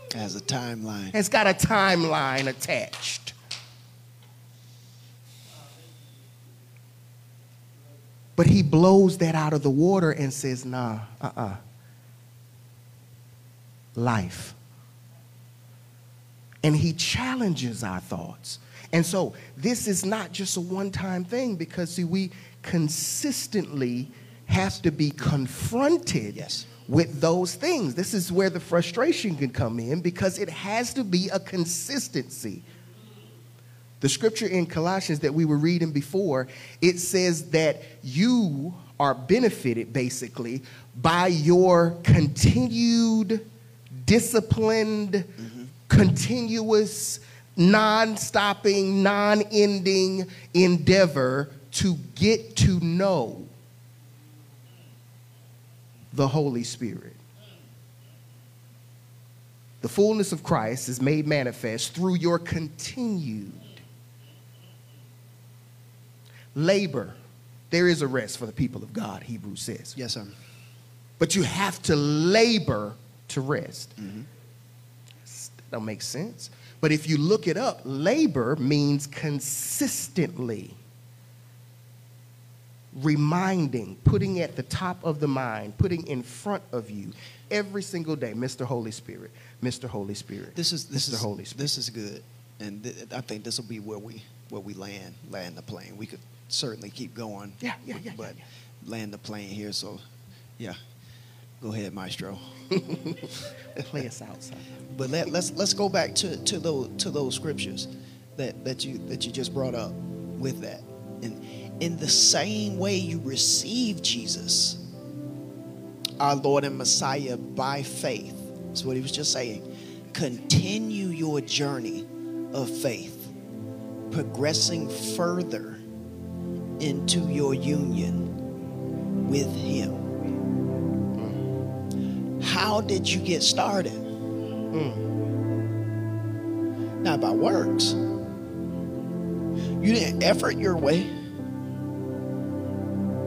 It has a timeline. It's got a timeline attached. But he blows that out of the water and says, nah, uh uh Life. And he challenges our thoughts. And so this is not just a one time thing because, see, we consistently have to be confronted Yes. with those things. This is where the frustration can come in because it has to be a consistency. The scripture in Colossians that we were reading before, it says that you are benefited basically by your continued, disciplined, continuous, non stopping, non ending endeavor to get to know the Holy Spirit. The fullness of Christ is made manifest through your continued labor. There is a rest for the people of God, Hebrews says. Yes, sir. But you have to labor to rest. Mm-hmm. That don't make sense. But if you look it up, labor means consistently reminding, putting at the top of the mind, putting in front of you every single day, Mr. Holy Spirit, Mr. Holy Spirit. This is this Mr. is Holy Spirit. this is good, and th- I think this will be where we where we land land the plane. We could certainly keep going. Yeah, yeah, yeah, But yeah, land the plane here. So, yeah, go ahead, Maestro. Play us out, son. But let, let's let's go back to, to those to those scriptures that, that you that you just brought up with that. And in the same way you receive Jesus, our Lord and Messiah by faith. That's what he was just saying. Continue your journey of faith, progressing further into your union with him. How did you get started? Not by works. You didn't effort your way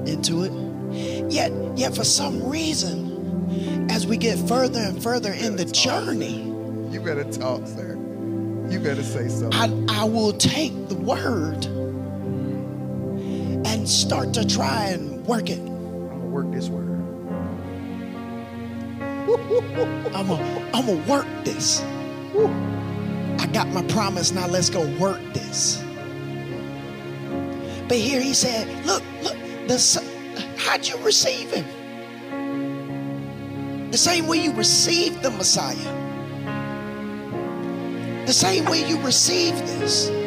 into it. Yet, yet for some reason, as we get further and further in the journey, You better talk, sir. You better say something. I, I will take the word and start to try and work it. I'm gonna work this word. I'm gonna I'm gonna work this. I got my promise, now let's go work this. But here he said, look, look, the how'd you receive him? The same way you received the Messiah. The same way you received this.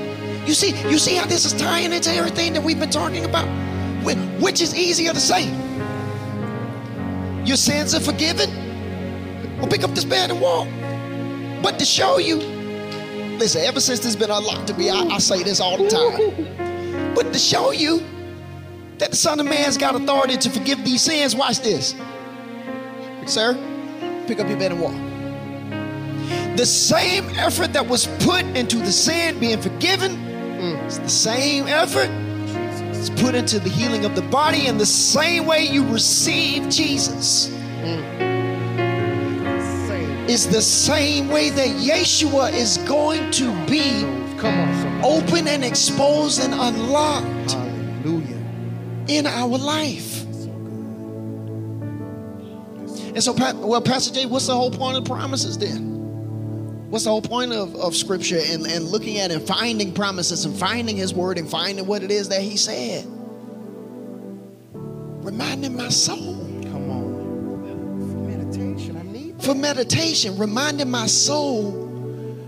You see, you see how this is tying into everything that we've been talking about? Which is easier to say? Your sins are forgiven? Or pick up this bed and walk? But to show you, listen, ever since this has been unlocked to me, I, I say this all the time. But to show you that the Son of Man's got authority to forgive these sins, watch this. Sir, pick up your bed and walk. The same effort that was put into the sin being forgiven, it's the same effort it's put into the healing of the body in the same way you receive Jesus. Is the same way that Yeshua is going to be Come on, open and exposed and unlocked Hallelujah. in our life. And so, well, Pastor Jay, what's the whole point of promises then? What's the whole point of, of scripture and, and looking at and finding promises and finding his word and finding what it is that he said? Reminding my soul Come on. For meditation, I need for meditation, reminding my soul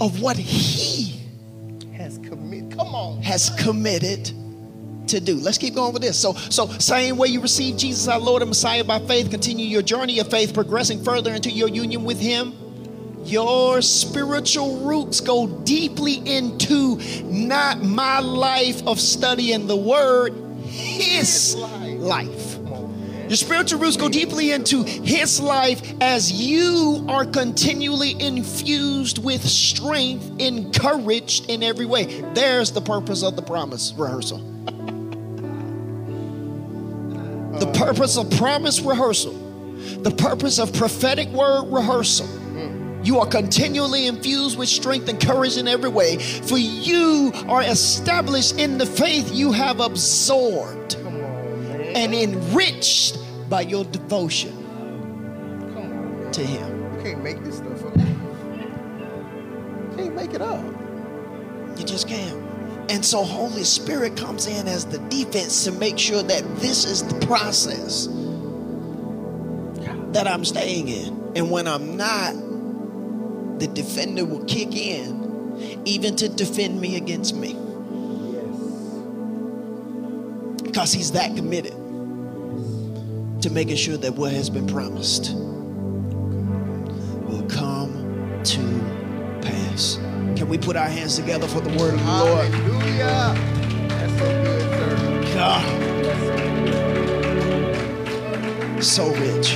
of what he has committed. Come on. has committed to do. Let's keep going with this. So, so same way you receive Jesus our Lord and Messiah by faith, continue your journey of faith, progressing further into your union with Him. Your spiritual roots go deeply into not my life of studying the Word, His life. Your spiritual roots go deeply into His life as you are continually infused with strength, encouraged in every way. There's the purpose of the promise rehearsal. the purpose of promise rehearsal, the purpose of prophetic word rehearsal. You are continually infused with strength and courage in every way, for you are established in the faith you have absorbed Come on, man. and enriched by your devotion Come on, man. to Him. You can't make this stuff up. Can't make it up. You just can't. And so Holy Spirit comes in as the defense to make sure that this is the process that I'm staying in. And when I'm not, the defender will kick in, even to defend me against me. Because he's that committed to making sure that what has been promised will come to pass. Can we put our hands together for the word of the Lord? Hallelujah. That's so good, sir. God. So rich.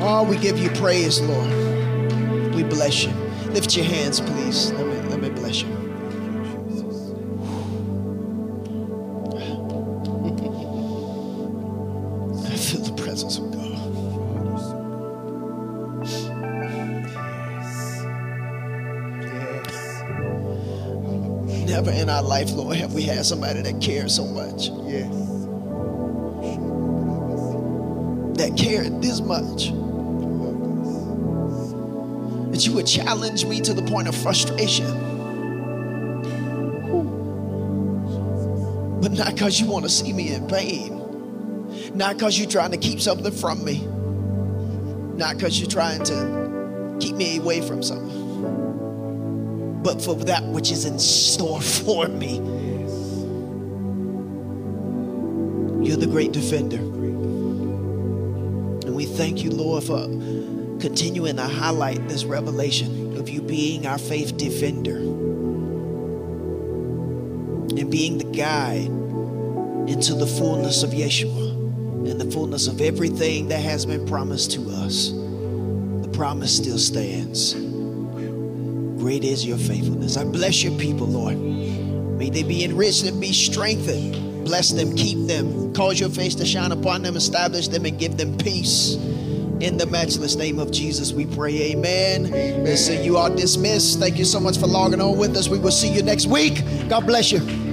Oh, we give you praise, Lord. We bless you. Lift your hands, please. Let me, let me bless you. I feel the presence of God. Yes. Yes. Never in our life, Lord, have we had somebody that cared so much, Yes. that cared this much, that you would challenge me to the point of frustration. But not because you want to see me in pain, not because you're trying to keep something from me, not because you're trying to keep me away from something, but for that which is in store for me. You're the great defender. And we thank you, Lord, for continuing to highlight this revelation of you being our faith defender and being the guide into the fullness of Yeshua and the fullness of everything that has been promised to us. The promise still stands. Great is your faithfulness. I bless your people, Lord. May they be enriched and be strengthened. Bless them, keep them, cause your face to shine upon them, establish them, and give them peace. In the matchless name of Jesus, we pray. Amen. Listen, you are dismissed. Thank you so much for logging on with us. We will see you next week. God bless you.